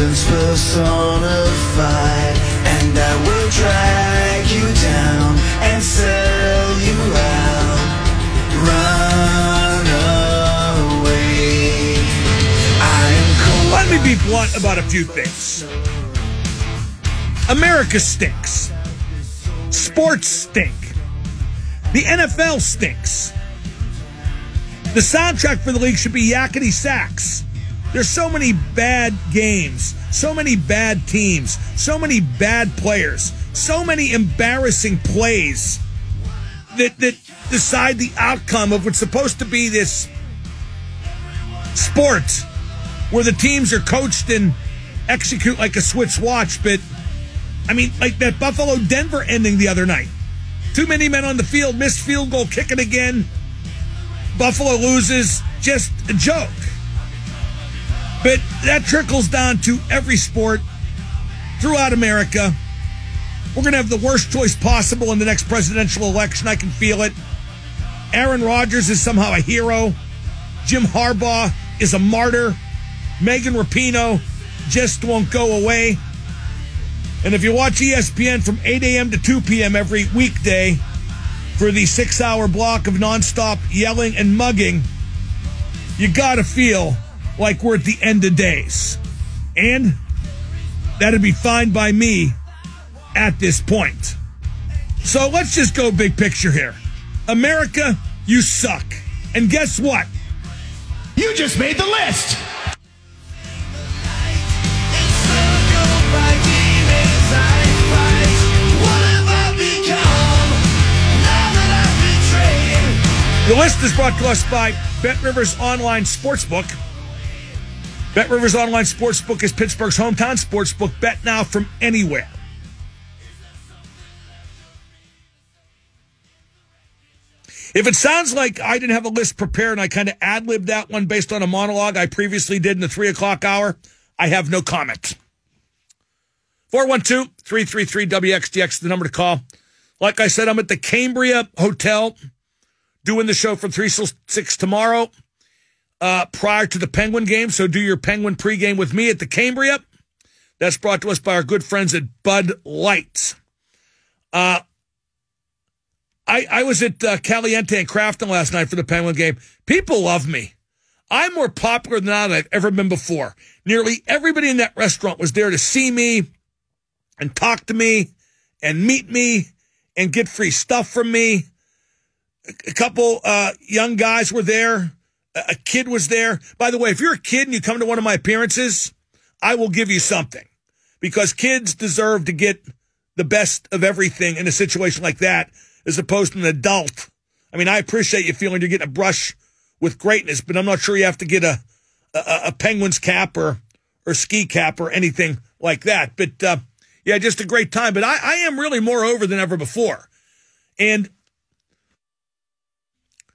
Innocence personified. And I will drag you down and sell you out. Run away. Cold. Let me be blunt about a few things. America stinks. Sports stink. The NFL stinks. The soundtrack for the league should be yakety sax. There's so many bad games, so many bad teams, so many bad players, so many embarrassing plays that that decide the outcome of what's supposed to be this sport where the teams are coached and execute like a Swiss watch. But I mean, like that Buffalo Denver ending the other night. Too many men on the field, missed field goal, kicking again. Buffalo loses, just a joke. But that trickles down to every sport throughout America. We're going to have the worst choice possible in the next presidential election. I can feel it. Aaron Rodgers is somehow a hero. Jim Harbaugh is a martyr. Megan Rapinoe just won't go away. And if you watch ESPN from 8 a.m. to 2 p.m. every weekday for the six hour block of nonstop yelling and mugging, you got to feel like we're at the end of days. And that'd be fine by me at this point. So let's just go big picture here. America, you suck. And guess what? You just made the list. The list is brought to us by Bet Rivers Online Sportsbook. Bet Rivers Online Sportsbook is Pittsburgh's hometown sportsbook. Bet now from anywhere. If it sounds like I didn't have a list prepared and I kind of ad libbed that one based on a monologue I previously did in the three o'clock hour, I have no comment. 412 333 WXDX, the number to call. Like I said, I'm at the Cambria Hotel doing the show from 3 till 6 tomorrow uh, prior to the Penguin game. So do your Penguin pregame with me at the Cambria. That's brought to us by our good friends at Bud Lights. Uh, I, I was at uh, Caliente and Crafton last night for the Penguin game. People love me. I'm more popular now than I've ever been before. Nearly everybody in that restaurant was there to see me and talk to me and meet me and get free stuff from me. A couple uh, young guys were there. A kid was there. By the way, if you're a kid and you come to one of my appearances, I will give you something because kids deserve to get the best of everything in a situation like that as opposed to an adult. I mean, I appreciate you feeling you're getting a brush with greatness, but I'm not sure you have to get a a, a penguin's cap or or ski cap or anything like that. But uh, yeah, just a great time. But I, I am really more over than ever before, and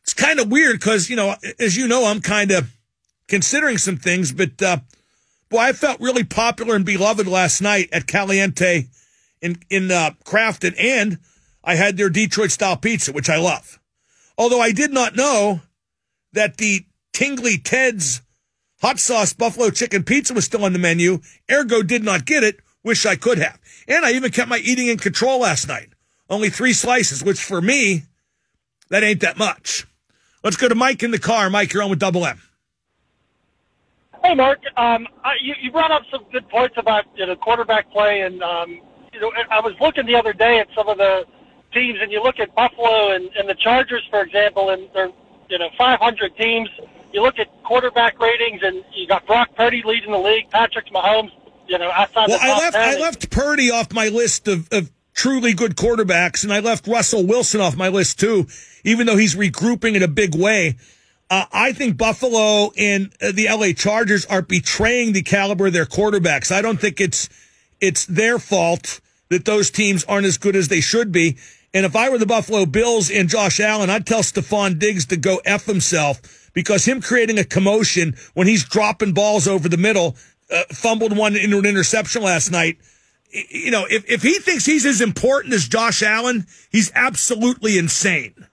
it's kind of weird because you know, as you know, I'm kind of considering some things, but uh, boy, I felt really popular and beloved last night at Caliente in in uh, Crafton, and I had their Detroit style pizza, which I love. Although I did not know that the Tingly Ted's hot sauce buffalo chicken pizza was still on the menu. Ergo, did not get it. Wish I could have. And I even kept my eating in control last night. Only three slices, which for me, that ain't that much. Let's go to Mike in the car. Mike, you're on with Double M. Hey, Mark. Um, I, you, you brought up some good points about you know quarterback play, and um, you know I was looking the other day at some of the teams, and you look at Buffalo and, and the Chargers, for example, and they're you know 500 teams. You look at quarterback ratings, and you got Brock Purdy leading the league, Patrick Mahomes, you know, outside Well, the top I left 10. I left Purdy off my list of, of truly good quarterbacks, and I left Russell Wilson off my list too, even though he's regrouping in a big way. Uh, I think Buffalo and uh, the LA Chargers are betraying the caliber of their quarterbacks. I don't think it's it's their fault that those teams aren't as good as they should be. And if I were the Buffalo Bills and Josh Allen, I'd tell Stefon Diggs to go F himself because him creating a commotion when he's dropping balls over the middle, uh, fumbled one into an interception last night. You know, if, if he thinks he's as important as Josh Allen, he's absolutely insane.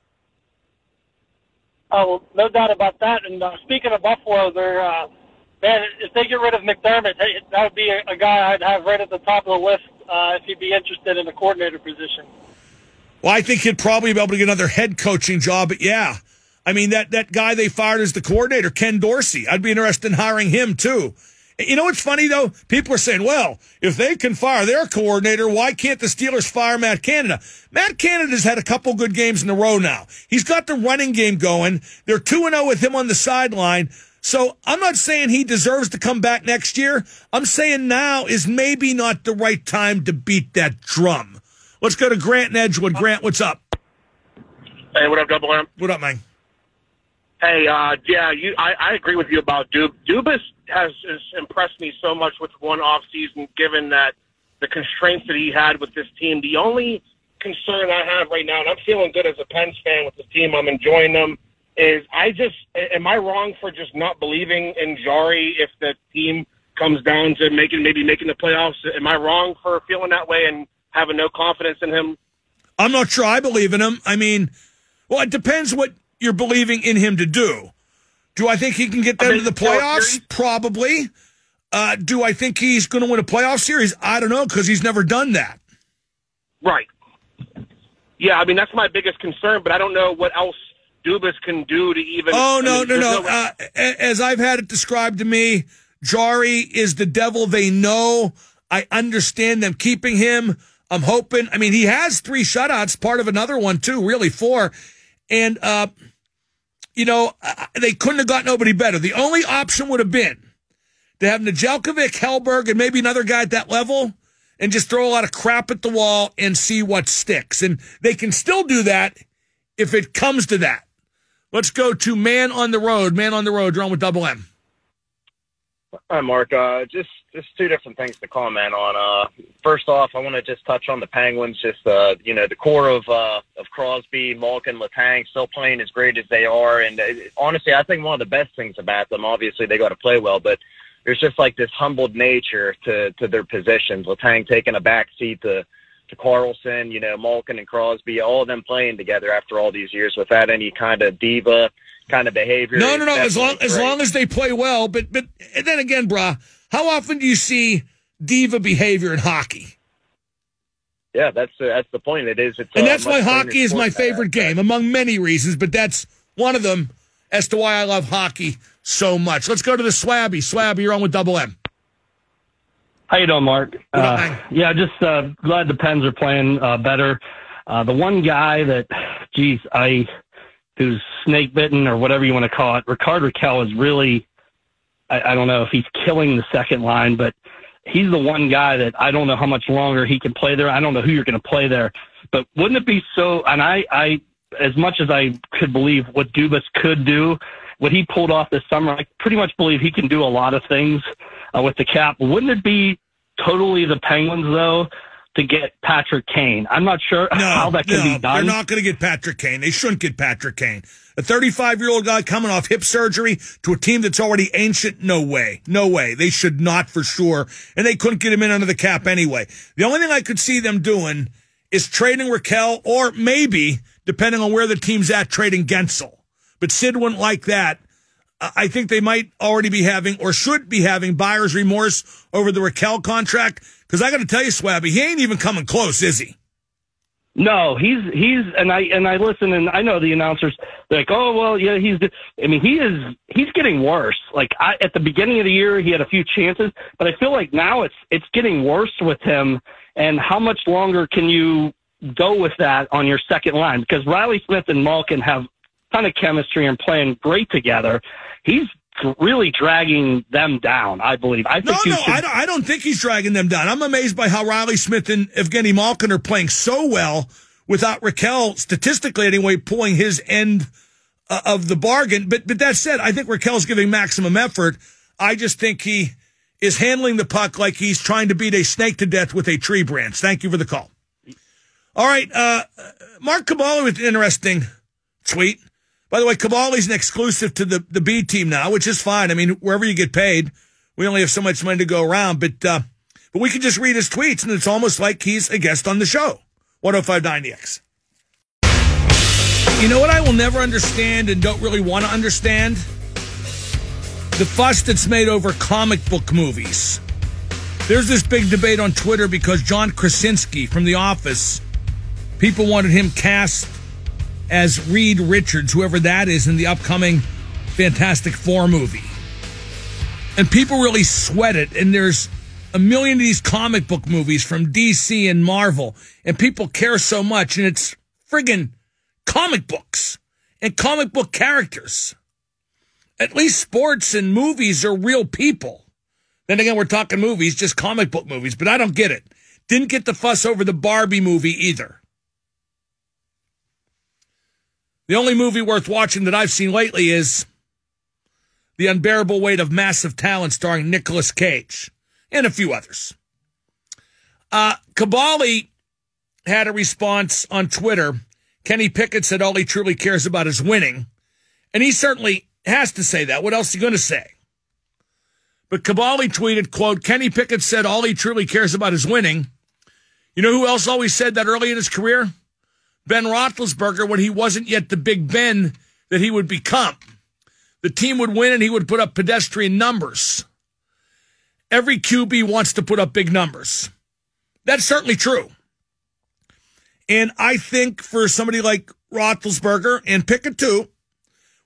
Oh, well, no doubt about that. And uh, speaking of Buffalo, they're uh, man. If they get rid of McDermott, hey, that would be a, a guy I'd have right at the top of the list uh, if he'd be interested in the coordinator position. Well, I think he'd probably be able to get another head coaching job, but yeah. I mean, that, that guy they fired as the coordinator, Ken Dorsey, I'd be interested in hiring him too. You know what's funny though? People are saying, well, if they can fire their coordinator, why can't the Steelers fire Matt Canada? Matt Canada's had a couple good games in a row now. He's got the running game going. They're 2 0 with him on the sideline. So I'm not saying he deserves to come back next year. I'm saying now is maybe not the right time to beat that drum. Let's go to Grant and Edgewood. Grant, what's up? Hey, what up, Double M? What up, man? Hey, uh, yeah, you, I, I agree with you about Dub. Dubas has, impressed me so much with one off season, given that the constraints that he had with this team. The only concern I have right now, and I'm feeling good as a Pens fan with this team, I'm enjoying them, is I just, am I wrong for just not believing in Jarry if the team comes down to making, maybe making the playoffs? Am I wrong for feeling that way and having no confidence in him? I'm not sure I believe in him. I mean, well, it depends what you're believing in him to do. Do I think he can get them I mean, to the playoffs? Probably. Uh, do I think he's going to win a playoff series? I don't know because he's never done that. Right. Yeah, I mean that's my biggest concern, but I don't know what else Dubas can do to even. Oh I no, mean, no, there's no! Uh, as I've had it described to me, Jarry is the devil they know. I understand them keeping him. I'm hoping. I mean, he has three shutouts, part of another one too. Really four, and uh, you know they couldn't have got nobody better. The only option would have been to have Nedeljkovic, Hellberg, and maybe another guy at that level, and just throw a lot of crap at the wall and see what sticks. And they can still do that if it comes to that. Let's go to Man on the Road. Man on the Road, drawn with double M. Hi, Mark. Uh, just just two different things to comment on. Uh, first off, I want to just touch on the Penguins. Just uh, you know, the core of uh, of Crosby, Malkin, Letang still playing as great as they are, and uh, honestly, I think one of the best things about them. Obviously, they got to play well, but there's just like this humbled nature to to their positions. Letang taking a back seat to to Karlsson, you know, Malkin and Crosby, all of them playing together after all these years without any kind of diva kind of behavior. No, no, no. As long definitely as long as they play well, but but and then again, brah, how often do you see diva behavior in hockey? Yeah, that's uh, that's the point. It is. It's And uh, that's why hockey is my than that. favorite game, among many reasons, but that's one of them as to why I love hockey so much. Let's go to the Swabby. Swabby, you're on with double M. How you doing, Mark? Uh, yeah, just uh, glad the Pens are playing uh, better. Uh, the one guy that, geez, I who's snake bitten or whatever you want to call it, Rickard Rakell is really, I, I don't know if he's killing the second line, but he's the one guy that I don't know how much longer he can play there. I don't know who you're going to play there, but wouldn't it be so? And I, I, as much as I could believe what Dubas could do, what he pulled off this summer, I pretty much believe he can do a lot of things uh, with the cap. Wouldn't it be totally the Penguins though to get Patrick Kane? I'm not sure No, how that can no, be done. They're not going to get Patrick Kane. They shouldn't get Patrick Kane. A 35 year old guy coming off hip surgery to a team that's already ancient? No way. No way. They should not for sure. And they couldn't get him in under the cap anyway. The only thing I could see them doing is trading Rakell or maybe, depending on where the team's at, trading Guentzel. But Sid wouldn't like that. I I think they might already be having or should be having buyer's remorse over the Rakell contract. Because I got to tell you, Swabby, he ain't even coming close, is he? No, he's he's and I and I listen and I know the announcers they're like, oh well, yeah, he's. I mean, he is he's getting worse. Like I, at the beginning of the year, he had a few chances, but I feel like now it's it's getting worse with him. And how much longer can you go with that on your second line because Reilly Smith and Malkin have a ton of chemistry and playing great together. He's really dragging them down, I believe. I No, think you no, should I don't, I don't think he's dragging them down. I'm amazed by how Reilly Smith and Evgeny Malkin are playing so well without Rakell, statistically anyway, pulling his end uh, of the bargain. But but that said, I think Rakell's giving maximum effort. I just think he is handling the puck like he's trying to beat a snake to death with a tree branch. Thank you for the call. All right, uh, Mark Kaboly with an interesting tweet. By the way, Kaboly's an exclusive to the, the B team now, which is fine. I mean, wherever you get paid, we only have so much money to go around. But uh, but we can just read his tweets, and it's almost like he's a guest on the show. 1059X. You know what I will never understand and don't really want to understand? The fuss that's made over comic book movies. There's this big debate on Twitter because John Krasinski from The Office, people wanted him cast as Reed Richards, whoever that is, in the upcoming Fantastic Four movie. And people really sweat it. And there's a million of these comic book movies from DC and Marvel, and people care so much, and it's friggin' comic books and comic book characters. At least sports and movies are real people. Then again, we're talking movies, just comic book movies, but I don't get it. Didn't get the fuss over the Barbie movie either. The only movie worth watching that I've seen lately is The Unbearable Weight of Massive Talent starring Nicolas Cage and a few others. Uh, Kaboly had a response on Twitter. Kenny Pickett said all he truly cares about is winning. And he certainly has to say that. What else is he going to say? But Kaboly tweeted, quote, Kenny Pickett said all he truly cares about is winning. You know who else always said that early in his career? Ben Roethlisberger when he wasn't yet the Big Ben that he would become. The team would win and he would put up pedestrian numbers. Every QB wants to put up big numbers. That's certainly true. And I think for somebody like Roethlisberger and Pickett too,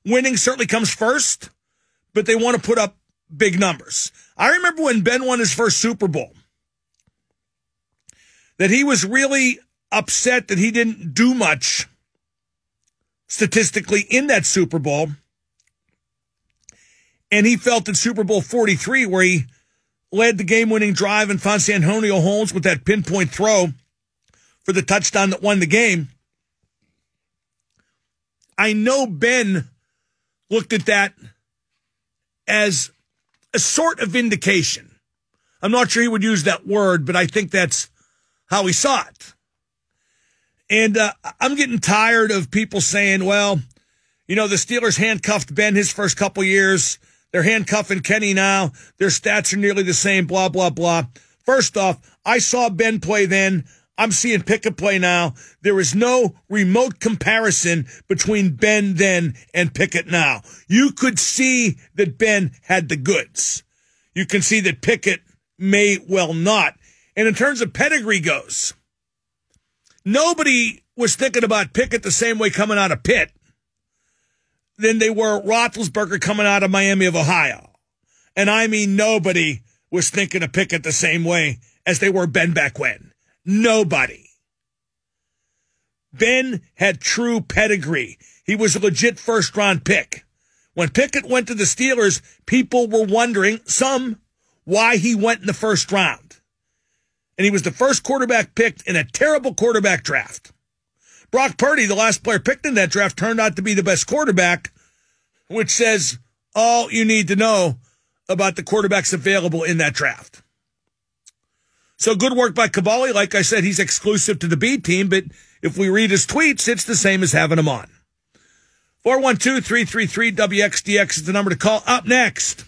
winning certainly comes first, but they want to put up big numbers. I remember when Ben won his first Super Bowl, that he was really upset that he didn't do much statistically in that Super Bowl. And he felt that Super Bowl 43, where he led the game winning drive and found Santonio Holmes with that pinpoint throw for the touchdown that won the game. I know Ben looked at that as a sort of vindication. I'm not sure he would use that word, but I think that's how he saw it. And uh, I'm getting tired of people saying, well, you know, the Steelers handcuffed Ben his first couple years. They're handcuffing Kenny now. Their stats are nearly the same, blah, blah, blah. First off, I saw Ben play then. I'm seeing Pickett play now. There is no remote comparison between Ben then and Pickett now. You could see that Ben had the goods. You can see that Pickett may well not. And in terms of pedigree goes, nobody was thinking about Pickett the same way coming out of Pitt than they were Roethlisberger coming out of Miami of Ohio. And I mean, nobody was thinking of Pickett the same way as they were Ben back when. Nobody. Ben had true pedigree. He was a legit first round pick. When Pickett went to the Steelers, people were wondering, some, why he went in the first round. And he was the first quarterback picked in a terrible quarterback draft. Brock Purdy, the last player picked in that draft, turned out to be the best quarterback, which says all you need to know about the quarterbacks available in that draft. So good work by Kaboly. Like I said, he's exclusive to the B team, but if we read his tweets, it's the same as having him on. 412-333-WXDX is the number to call. Up next,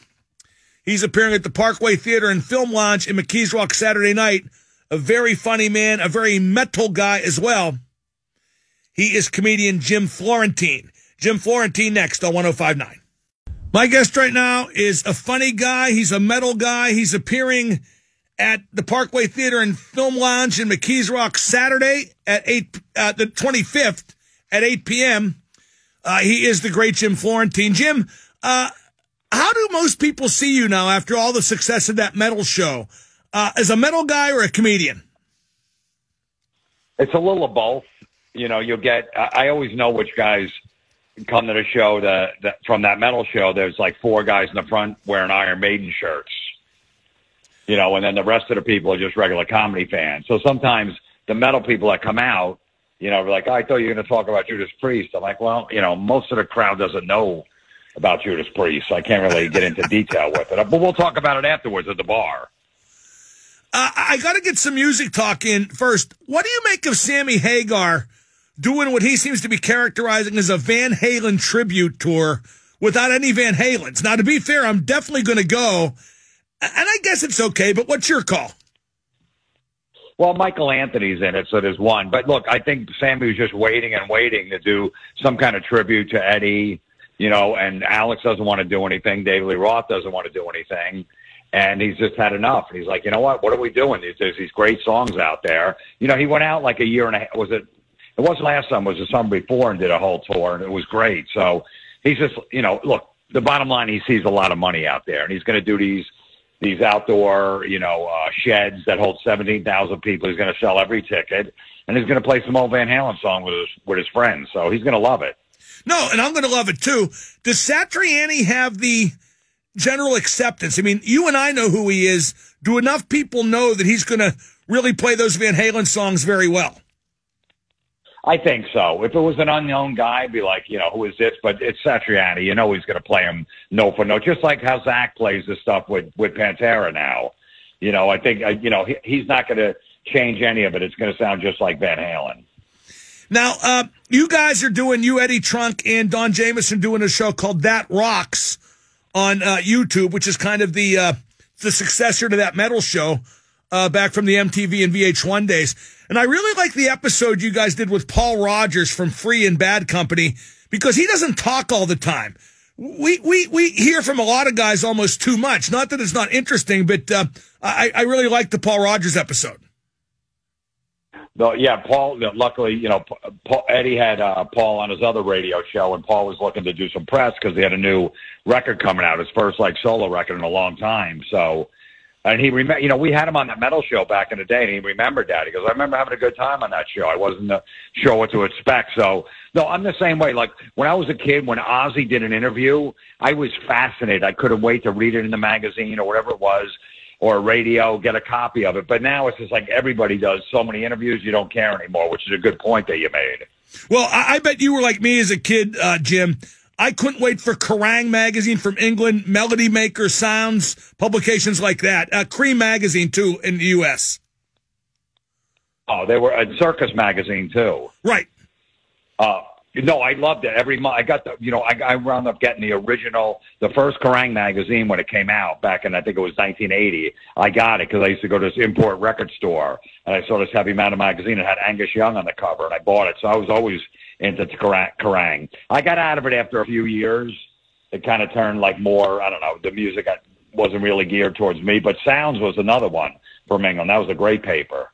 he's appearing at the Parkway Theater and Film Lounge in McKees Rock Saturday night. A very funny man, a very metal guy as well. He is comedian Jim Florentine. Jim Florentine next on 1059. My guest right now is a funny guy. He's a metal guy. He's appearing at the Parkway Theater and Film Lounge in McKees Rock Saturday at 8, uh, the 25th at 8 p.m. Uh, he is the great Jim Florentine. Jim, uh, how do most people see you now after all the success of that metal show? Uh, as a metal guy or a comedian? It's a little of both. You know, you'll get. I always know which guys come to the show. The from that metal show, there's like four guys in the front wearing Iron Maiden shirts. You know, and then the rest of the people are just regular comedy fans. So sometimes the metal people that come out, you know, like, oh, I thought you were going to talk about Judas Priest. I'm like, well, you know, most of the crowd doesn't know about Judas Priest, so I can't really get into detail with it. But we'll talk about it afterwards at the bar. Uh, I got to get some music talk in first. What do you make of Sammy Hagar doing what he seems to be characterizing as a Van Halen tribute tour without any Van Halens? Now, to be fair, I'm definitely going to go, and I guess it's okay. But what's your call? Well, Michael Anthony's in it, so there's one. But look, I think Sammy was just waiting and waiting to do some kind of tribute to Eddie, you know, and Alex doesn't want to do anything. David Lee Roth doesn't want to do anything. And he's just had enough. And he's like, you know what? What are we doing? There's, there's these great songs out there. You know, he went out like a year and a half. Was it? It wasn't last summer. It was the summer before and did a whole tour, and it was great. So he's just, you know, look. The bottom line, he sees a lot of money out there, and he's going to do these these outdoor, you know, uh, sheds that hold 17,000 people. He's going to sell every ticket and he's going to play some old Van Halen song with his, with his friends. So he's going to love it. No, and I'm going to love it too. Does Satriani have the general acceptance? I mean, you and I know who he is. Do enough people know that he's going to really play those Van Halen songs very well? I think so. If it was an unknown guy, I'd be like, you know, who is this? But it's Satriani. You know he's going to play him note for note, just like how Zakk plays this stuff with with Pantera now. You know, I think uh, you know he, he's not going to change any of it. It's going to sound just like Van Halen. Now, uh, you guys are doing you Eddie Trunk and Don Jamieson doing a show called That Rocks on uh, YouTube, which is kind of the uh, the successor to that metal show uh, back from the MTV and VH1 days. And I really like the episode you guys did with Paul Rodgers from Free and Bad Company because he doesn't talk all the time. We we we hear from a lot of guys almost too much. Not that it's not interesting, but uh, I I really like the Paul Rodgers episode. No, yeah, Paul. Luckily, you know, Paul, Eddie had uh, Paul on his other radio show, and Paul was looking to do some press because he had a new record coming out, his first like solo record in a long time. So and he remember, you know, we had him on that metal show back in the day, and he remembered that. He goes, "I remember having a good time on that show. I wasn't uh, sure what to expect." So, no, I'm the same way. Like when I was a kid, when Ozzy did an interview, I was fascinated. I couldn't wait to read it in the magazine or whatever it was, or radio, get a copy of it. But now it's just like everybody does so many interviews, you don't care anymore, which is a good point that you made. Well, I, I bet you were like me as a kid, uh, Jim. I couldn't wait for Kerrang magazine from England, Melody Maker Sounds, publications like that. Uh, Creem magazine too in the U.S. Oh, they were a Circus magazine too. Right. Uh, no, I loved it every month. I got the, you know, I, I wound up getting the original, the first Kerrang magazine when it came out back in, I think it was 1980. I got it because I used to go to this import record store and I saw this heavy metal magazine. It had Angus Young on the cover and I bought it. So I was always into Kerrang. I got out of it after a few years. It kind of turned like more, I don't know, the music wasn't really geared towards me, but Sounds was another one from England. That was a great paper.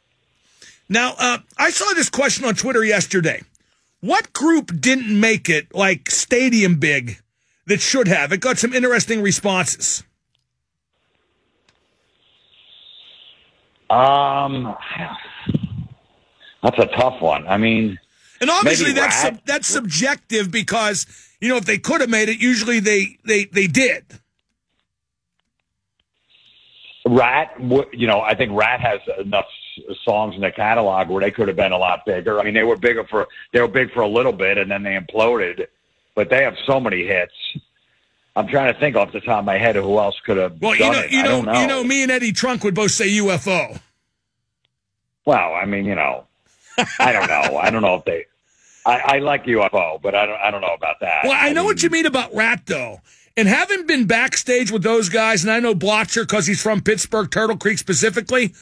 Now, uh, I saw this question on Twitter yesterday. What group didn't make it like stadium big that should have? It got some interesting responses. Um, that's a tough one. I mean, and obviously that's sub, that's subjective because you know if they could have made it, usually they they they did. Ratt, you know, I think Ratt has enough songs in the catalog where they could have been a lot bigger. I mean, they were bigger for they were big for a little bit and then they imploded, but they have so many hits. I'm trying to think off the top of my head of who else could have Well, you know, you I know, know. you know, me and Eddie Trunk would both say UFO. Well, I mean, you know, I don't know. I don't know if they. I, I like UFO, but I don't. I don't know about that. Well, I know what you mean about Ratt though. And having been backstage with those guys, and I know Blotzer because he's from Pittsburgh, Turtle Creek specifically,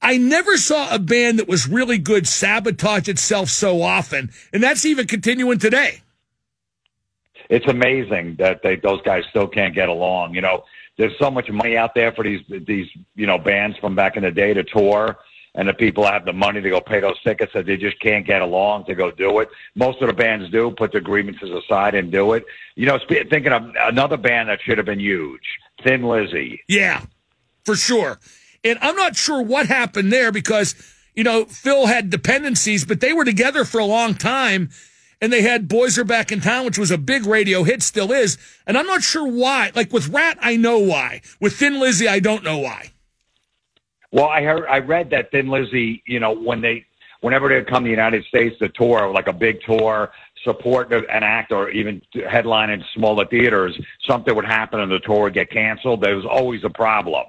I never saw a band that was really good sabotage itself so often. And that's even continuing today. it's amazing that they, those guys still can't get along. You know, there's so much money out there for these these you know bands from back in the day to tour, and the people have the money to go pay those tickets that they just can't get along to go do it. Most of the bands do put their grievances aside and do it. You know, thinking of another band that should have been huge, Thin Lizzy. Yeah, for sure. And I'm not sure what happened there because, you know, Phil had dependencies, but they were together for a long time. And they had Boys Are Back in Town, which was a big radio hit, still is. And I'm not sure why. Like with Ratt, I know why. With Thin Lizzy, I don't know why. Well, I heard, I read that Thin Lizzy, you know, when they, whenever they come to the United States to tour, like a big tour, support an act or even headline in smaller theaters, something would happen and the tour would get canceled. There was always a problem.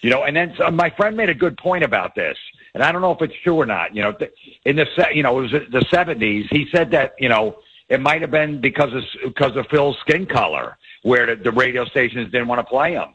You know, and then so my friend made a good point about this, and I don't know if it's true or not. You know, in the you know it was the seventies. He said that you know it might have been because of because of Phil's skin color, where the, the radio stations didn't want to play him.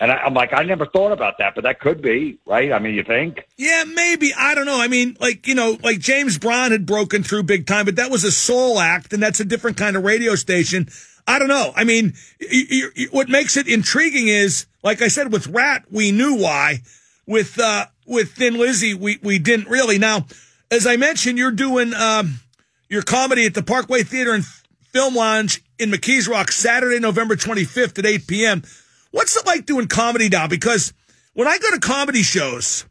And I, I'm like, I never thought about that, but that could be right. I mean, you think? Yeah, maybe. I don't know. I mean, like, you know, like James Brown had broken through big time, but that was a soul act, and that's a different kind of radio station. I don't know. I mean, y- y- what makes it intriguing is, like I said, with Ratt, we knew why. With uh, with Thin Lizzy, we we didn't really. Now, as I mentioned, you're doing um, your comedy at the Parkway Theater and Film Lounge in McKees Rock Saturday, November 25th at 8 p.m. What's it like doing comedy now? Because when I go to comedy shows,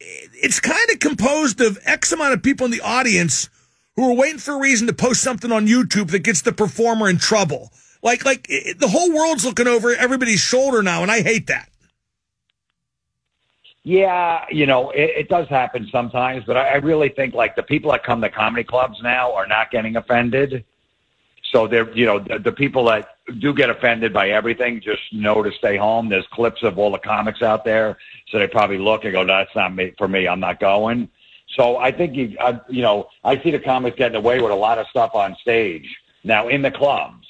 it's kind of composed of X amount of people in the audience who are waiting for a reason to post something on YouTube that gets the performer in trouble. Like, like it, the whole world's looking over everybody's shoulder now, and I hate that. Yeah, you know, it, it does happen sometimes, but I, I really think like the people that come to comedy clubs now are not getting offended. So they're, you know, the, the people that do get offended by everything just know to stay home. There's clips of all the comics out there, so they probably look and go, "That's not me for me. I'm not going." So I think you, I, you know, I see the comics getting away with a lot of stuff on stage now in the clubs.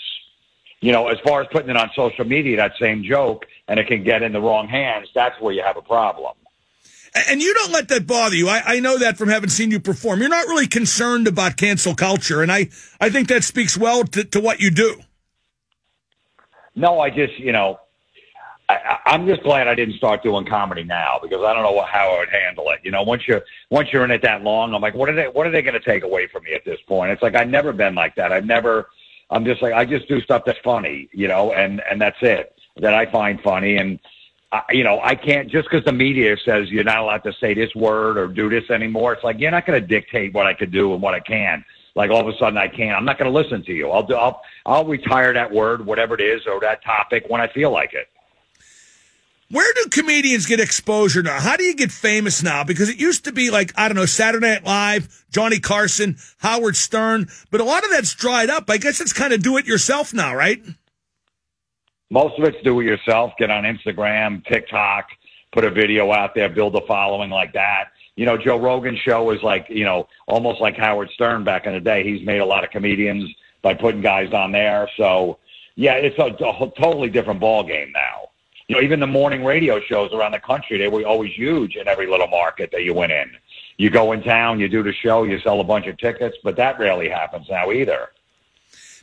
You know, as far as putting it on social media, that same joke, and it can get in the wrong hands. That's where you have a problem. And you don't let that bother you. I, I know that from having seen you perform. You're not really concerned about cancel culture, and I, I think that speaks well to, to what you do. No, I just, you know, I, I'm just glad I didn't start doing comedy now because I don't know how I would handle it. You know, once you're once you're in it that long, I'm like, what are they what are they going to take away from me at this point? It's like I've never been like that. I've never. I'm just like I just do stuff that's funny, you know, and and that's it that I find funny and. I you know, I can't just because the media says you're not allowed to say this word or do this anymore. It's like you're not going to dictate what I could do and what I can. Like all of a sudden I can't. I'm not going to listen to you. I'll do. I'll I'll retire that word, whatever it is, or that topic when I feel like it. Where do comedians get exposure now? How do you get famous now? Because it used to be like, I don't know, Saturday Night Live, Johnny Carson, Howard Stern, but a lot of that's dried up. I guess it's kind of do it yourself now, right? Most of it's do it yourself. Get on Instagram, TikTok, put a video out there, build a following like that. You know, Joe Rogan's show is like, you know, almost like Howard Stern back in the day. He's made a lot of comedians by putting guys on there. So, yeah, it's a, a totally different ball game now. You know, even the morning radio shows around the country, they were always huge in every little market that you went in. You go in town, you do the show, you sell a bunch of tickets, but that rarely happens now either.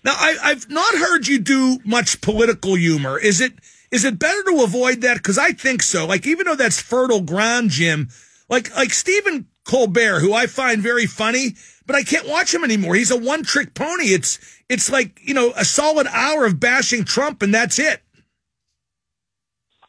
Now, I, I've not heard you do much political humor. Is it is it better to avoid that? Because I think so. Like, even though that's fertile ground, Jim, like like Stephen Colbert, who I find very funny, but I can't watch him anymore. He's a one trick pony. It's it's like you know a solid hour of bashing Trump, and that's it.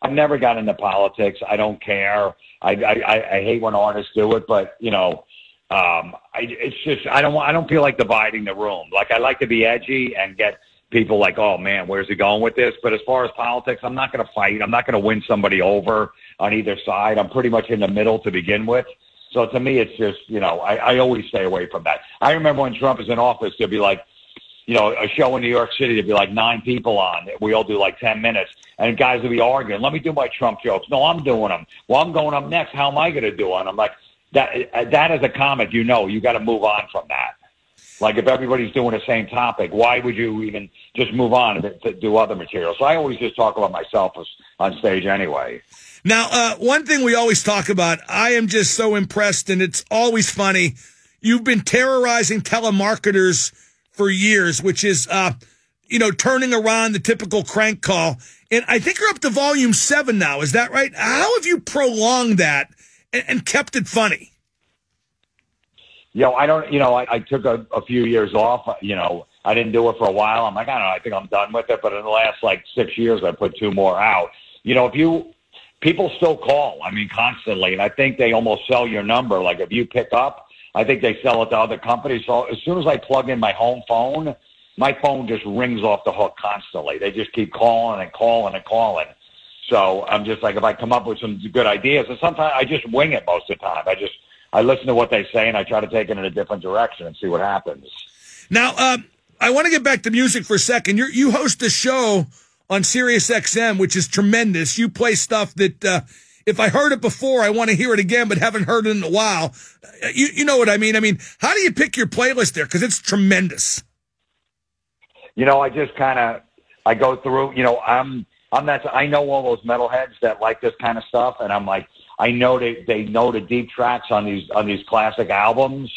I've never got into politics. I don't care. I, I, I hate when artists do it, but you know, um, I, it's just I don't I don't feel like dividing the room. Like I like to be edgy and get people like, oh man, where's he going with this? But as far as politics, I'm not going to fight. I'm not going to win somebody over on either side. I'm pretty much in the middle to begin with. So to me, it's just you know I, I always stay away from that. I remember when Trump was in office, there'd be like you know, a show in New York City, there'd be like nine people on. We all do like 10 minutes. And guys would be arguing, let me do my Trump jokes. No, I'm doing them. Well, I'm going up next. How am I going to do it? I'm like, that, that as a comic, you know, you got to move on from that. Like if everybody's doing the same topic, why would you even just move on to do other material? So I always just talk about myself on stage anyway. Now, uh, one thing we always talk about, I am just so impressed, and it's always funny. You've been terrorizing telemarketers for years, which is, uh, you know, turning around the typical crank call. And I think you're up to volume seven now. Is that right? How have you prolonged that and, and kept it funny? You know, I don't, you know, I, I took a, a few years off, you know, I didn't do it for a while. I'm like, I don't know, I think I'm done with it. But in the last like six years, I put two more out. You know, if you, people still call. I mean, constantly, and I think they almost sell your number. Like if you pick up, I think they sell it to other companies. So as soon as I plug in my home phone, my phone just rings off the hook constantly. They just keep calling and calling and calling. So I'm just like, if I come up with some good ideas, and sometimes I just wing it most of the time. I just I listen to what they say and I try to take it in a different direction and see what happens. Now, um, I want to get back to music for a second. you you host a show on Sirius XM, which is tremendous. You play stuff that, uh, if I heard it before, I want to hear it again, but haven't heard it in a while. You, you know what I mean? I mean, how do you pick your playlist there? Cause it's tremendous. You know, I just kind of, I go through, you know, I'm, I'm that, I know all those metalheads that like this kind of stuff. And I'm like, I know they, they know the deep tracks on these, on these classic albums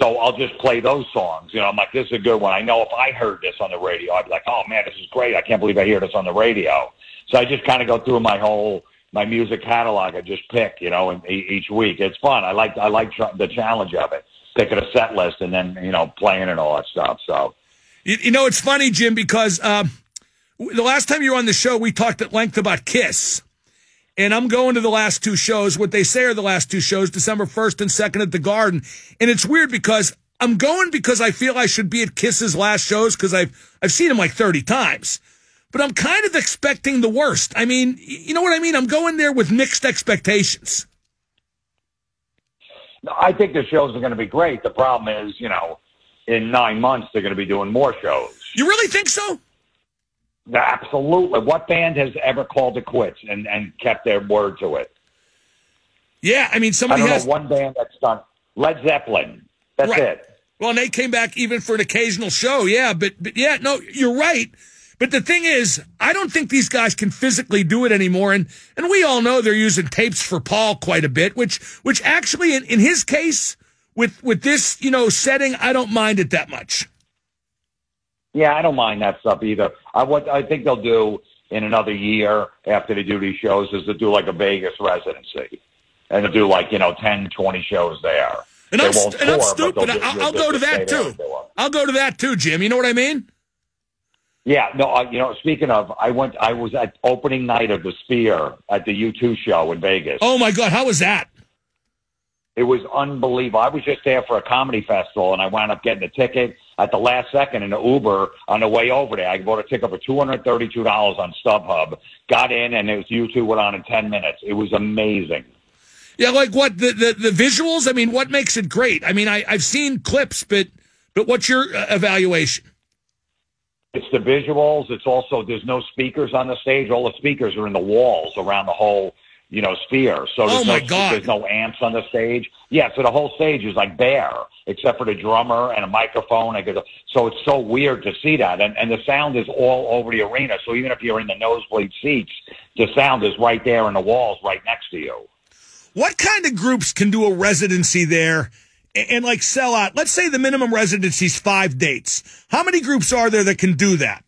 so I'll just play those songs. You know, I'm like, this is a good one. I know if I heard this on the radio, I'd be like, oh man, this is great. I can't believe I hear this on the radio. So I just kind of go through my whole my music catalog. I just pick, you know, each week it's fun. I like I like the challenge of it, picking a set list and then you know playing and all that stuff. So, you, you know, it's funny, Jim, because um, the last time you were on the show, we talked at length about Kiss. And I'm going to the last two shows, what they say are the last two shows, December 1st and 2nd at the Garden. And it's weird because I'm going because I feel I should be at Kiss's last shows because I've, I've seen him like 30 times. But I'm kind of expecting the worst. I mean, you know what I mean? I'm going there with mixed expectations. I think the shows are going to be great. The problem is, you know, in nine months, they're going to be doing more shows. You really think so? Absolutely. What band has ever called it quits and, and kept their word to it? Yeah, I mean, somebody I has know one band that's done Led Zeppelin. That's right. it. Well, and they came back even for an occasional show. Yeah, but but yeah, no, you're right. But the thing is, I don't think these guys can physically do it anymore. And and we all know they're using tapes for Paul quite a bit, which which actually in, in his case with with this you know setting, I don't mind it that much. Yeah, I don't mind that stuff either. I what I think they'll do in another year after they do these shows is to do like a Vegas residency and to do like you know 10, 20 shows there. And they I'm, won't and I'm stupid. they'll I'll, I'll go to that too. and do it. I'll go to that too, Jim. You know what I mean? Yeah, no, uh, you know, speaking of, I went, I was at opening night of the Sphere at the U2 show in Vegas. Oh my God, how was that? It was unbelievable. I was just there for a comedy festival, and I wound up getting a ticket at the last second in the Uber on the way over there. I bought a ticket for two hundred thirty-two dollars on StubHub. Got in, and it was U2 went on in ten minutes. It was amazing. Yeah, like what the, the the visuals? I mean, what makes it great? I mean, I I've seen clips, but but what's your uh, evaluation? It's the visuals. It's also there's no speakers on the stage. All the speakers are in the walls around the whole you know sphere. So oh there's Oh, my no God. there's no amps on the stage. Yeah, so the whole stage is like bare except for the drummer and a microphone. So it's so weird to see that, and and the sound is all over the arena. So even if you're in the nosebleed seats, the sound is right there in the walls, right next to you. What kind of groups can do a residency there and, and like sell out? Let's say the minimum residency is five dates. How many groups are there that can do that?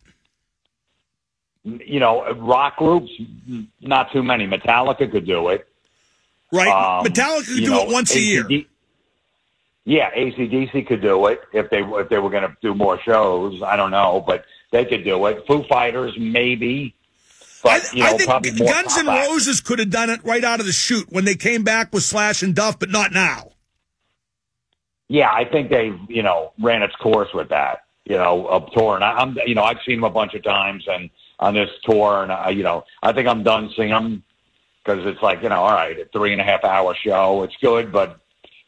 You know, rock groups, not too many. Metallica could do it. Right? Um, Metallica could do know, it once a year. Yeah, ACDC could do it if they if they were going to do more shows. I don't know, but they could do it. Foo Fighters, maybe. But you know, I think Guns N' Roses could have done it right out of the chute when they came back with Slash and Duff, but not now. Yeah, I think they you know ran its course with that. You know, of tour, and I, I'm you know I've seen them a bunch of times, and on this tour, and I you know I think I'm done seeing them because it's like you know all right, a three and a half hour show, it's good, but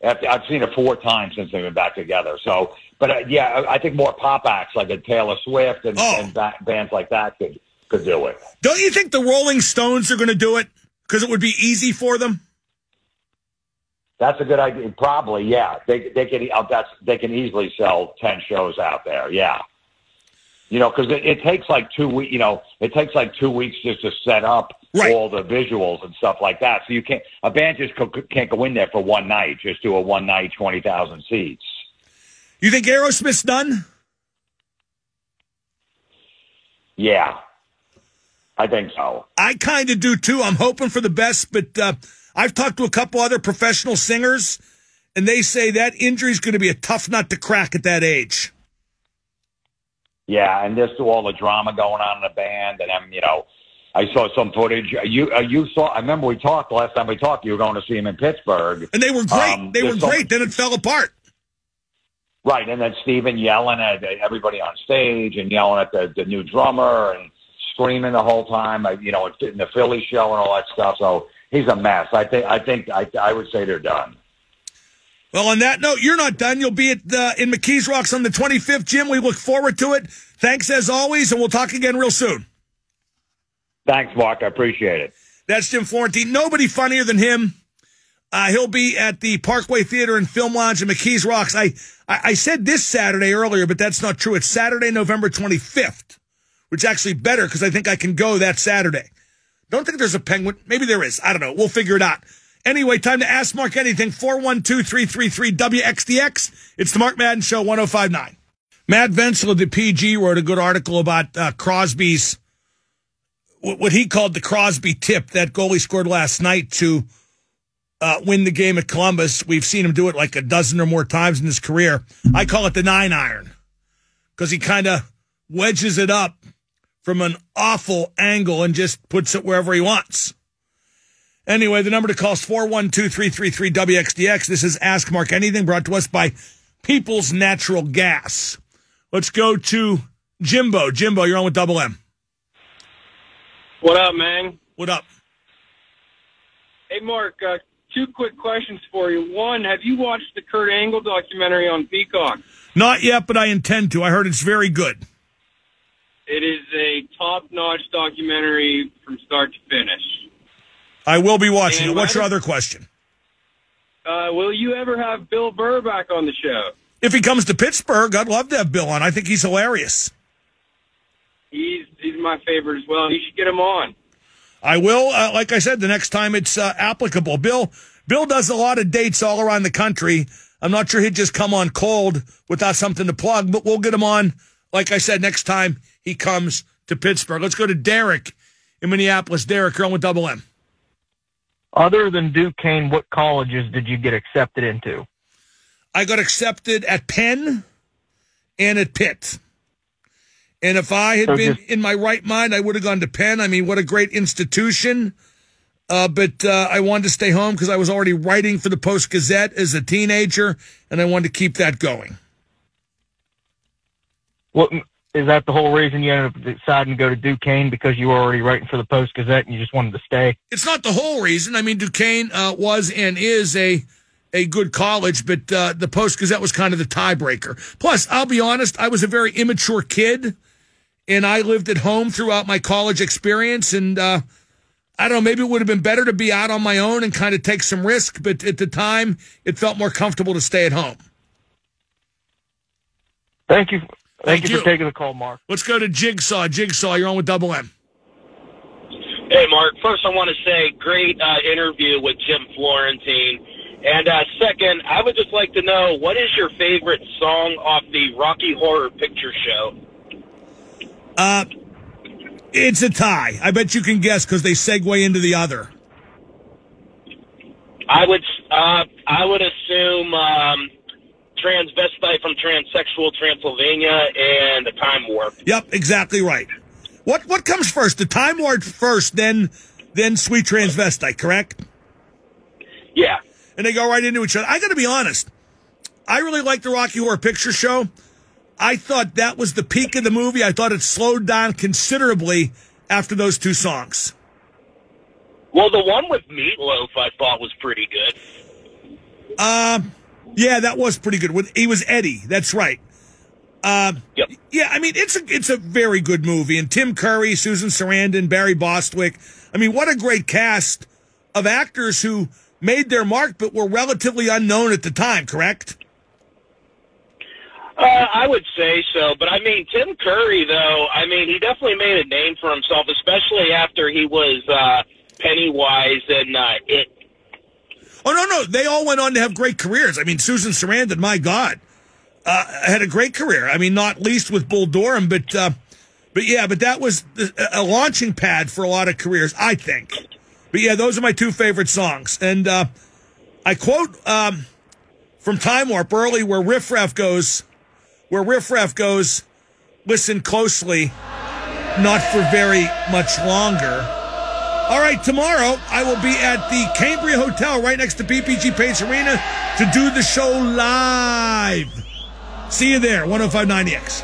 after, I've seen it four times since they've been back together. So, but uh, yeah, I I think more pop acts like a Taylor Swift and, Oh. and ba- bands like that could could do it. Don't you think the Rolling Stones are going to do it because it would be easy for them? That's a good idea. Probably, yeah. They they can uh, that's they can easily sell ten shows out there. Yeah. You know, because it, it takes like two weeks. You know, it takes like two weeks just to set up all the visuals and stuff like that. So you can't a band just co- can't go in there for one night. Just do a one night twenty thousand seats. You think Aerosmith's done? Yeah, I think so. I kind of do too. I'm hoping for the best, but uh, I've talked to a couple other professional singers, and they say that injury is going to be a tough nut to crack at that age. Yeah, and there's all the drama going on in the band, and I'm, you know, I saw some footage. You uh, you saw. I remember we talked last time we talked. You were going to see him in Pittsburgh, and they were great. Um, they were great. Then it fell apart. Right, and then Steven yelling at everybody on stage and yelling at the, the new drummer and screaming the whole time. uh, You know, in the Philly show and all that stuff. So he's a mess. I think. I think. I, I would say they're done. Well, on that note, you're not done. You'll be at uh, in McKees Rocks on the 25th, Jim. We look forward to it. Thanks as always, and we'll talk again real soon. Thanks, Mark. I appreciate it. That's Jim Florentine. Nobody funnier than him. Uh, he'll be at the Parkway Theater and Film Lounge in McKees Rocks. I, I, I said this Saturday earlier, but that's not true. It's Saturday, November 25th, which is actually better because I think I can go that Saturday. Don't think there's a penguin. Maybe there is. I don't know. We'll figure it out. Anyway, time to ask Mark anything. 412 333 WXDX. It's the Mark Madden Show 1059. Matt Vensel of the PG wrote a good article about uh, Crosby's, what what he called the Crosby tip that goalie scored last night to uh, win the game at Columbus. We've seen him do it like a dozen or more times in his career. I call it the nine iron because he kind of wedges it up from an awful angle and just puts it wherever he wants. Anyway, the number to call is 412-333-WXDX. This is Ask Mark Anything brought to us by People's Natural Gas. Let's go to Jimbo. Jimbo, you're on with Double M. What up, man? What up? Hey, Mark. Uh, two quick questions for you. One, have you watched the Kurt Angle documentary on Peacock? Not yet, but I intend to. I heard it's very good. It is a top-notch documentary from start to finish. I will be watching And it. What's your other question? Uh, will you ever have Bill Burr back on the show? If he comes to Pittsburgh, I'd love to have Bill on. I think he's hilarious. He's he's my favorite as well. You should get him on. I will, uh, like I said, the next time it's uh, applicable. Bill, Bill does a lot of dates all around the country. I'm not sure he'd just come on cold without something to plug, but we'll get him on, like I said, next time he comes to Pittsburgh. Let's go to Derek in Minneapolis. Derek, you're on with Double M. Other than Duquesne, what colleges did you get accepted into? I got accepted at Penn and at Pitt. And if I had So been just- in my right mind, I would have gone to Penn. I mean, what a great institution. Uh, but uh, I wanted to stay home because I was already writing for the Post Gazette as a teenager, and I wanted to keep that going. What is that the whole reason you ended up deciding to go to Duquesne because you were already writing for the Post Gazette and you just wanted to stay? It's not the whole reason. I mean, Duquesne uh, was and is a a good college, but uh, the Post Gazette was kind of the tiebreaker. Plus, I'll be honest, I was a very immature kid, and I lived at home throughout my college experience. And uh, I don't know, maybe it would have been better to be out on my own and kind of take some risk. But at the time, it felt more comfortable to stay at home. Thank you. Thank, Thank you, you. for taking the call, Mark. Let's go to Jigsaw. Jigsaw, you're on with Double M. Hey, Mark. First, I want to say great uh, interview with Jim Florentine. And uh, second, I would just like to know what is your favorite song off the Rocky Horror Picture Show? Uh, it's a tie. I bet you can guess because they segue into the other. I would uh, I would assume um, transvestite from transsexual Transylvania and the Time Warp. Yep, exactly right. What what comes first? The Time Lord first, then then Sweet Transvestite, correct? Yeah. And they go right into each other. I got to be honest. I really like the Rocky Horror Picture Show. I thought that was the peak of the movie. I thought it slowed down considerably after those two songs. Well, the one with Meatloaf I thought was pretty good. Um, yeah, that was pretty good. He was Eddie. That's right. Um, yeah, I mean it's a it's a very good movie, and Tim Curry, Susan Sarandon, Barry Bostwick. I mean, what a great cast of actors who made their mark, but were relatively unknown at the time. Correct? Uh, I would say so, but I mean Tim Curry, though. I mean he definitely made a name for himself, especially after he was uh, Pennywise and uh, It. Oh no, no, they all went on to have great careers. I mean, Susan Sarandon, my God, uh, had a great career. I mean, not least with Bull Durham, but uh, but yeah, but that was a launching pad for a lot of careers, I think. But yeah, those are my two favorite songs, and uh, I quote um, from Time Warp early, where Riff Raff goes, where Riff Raff goes. Listen closely. not for very much longer. All right, tomorrow I will be at the Cambria Hotel right next to PPG Paints Arena to do the show live. See you there, 1059X.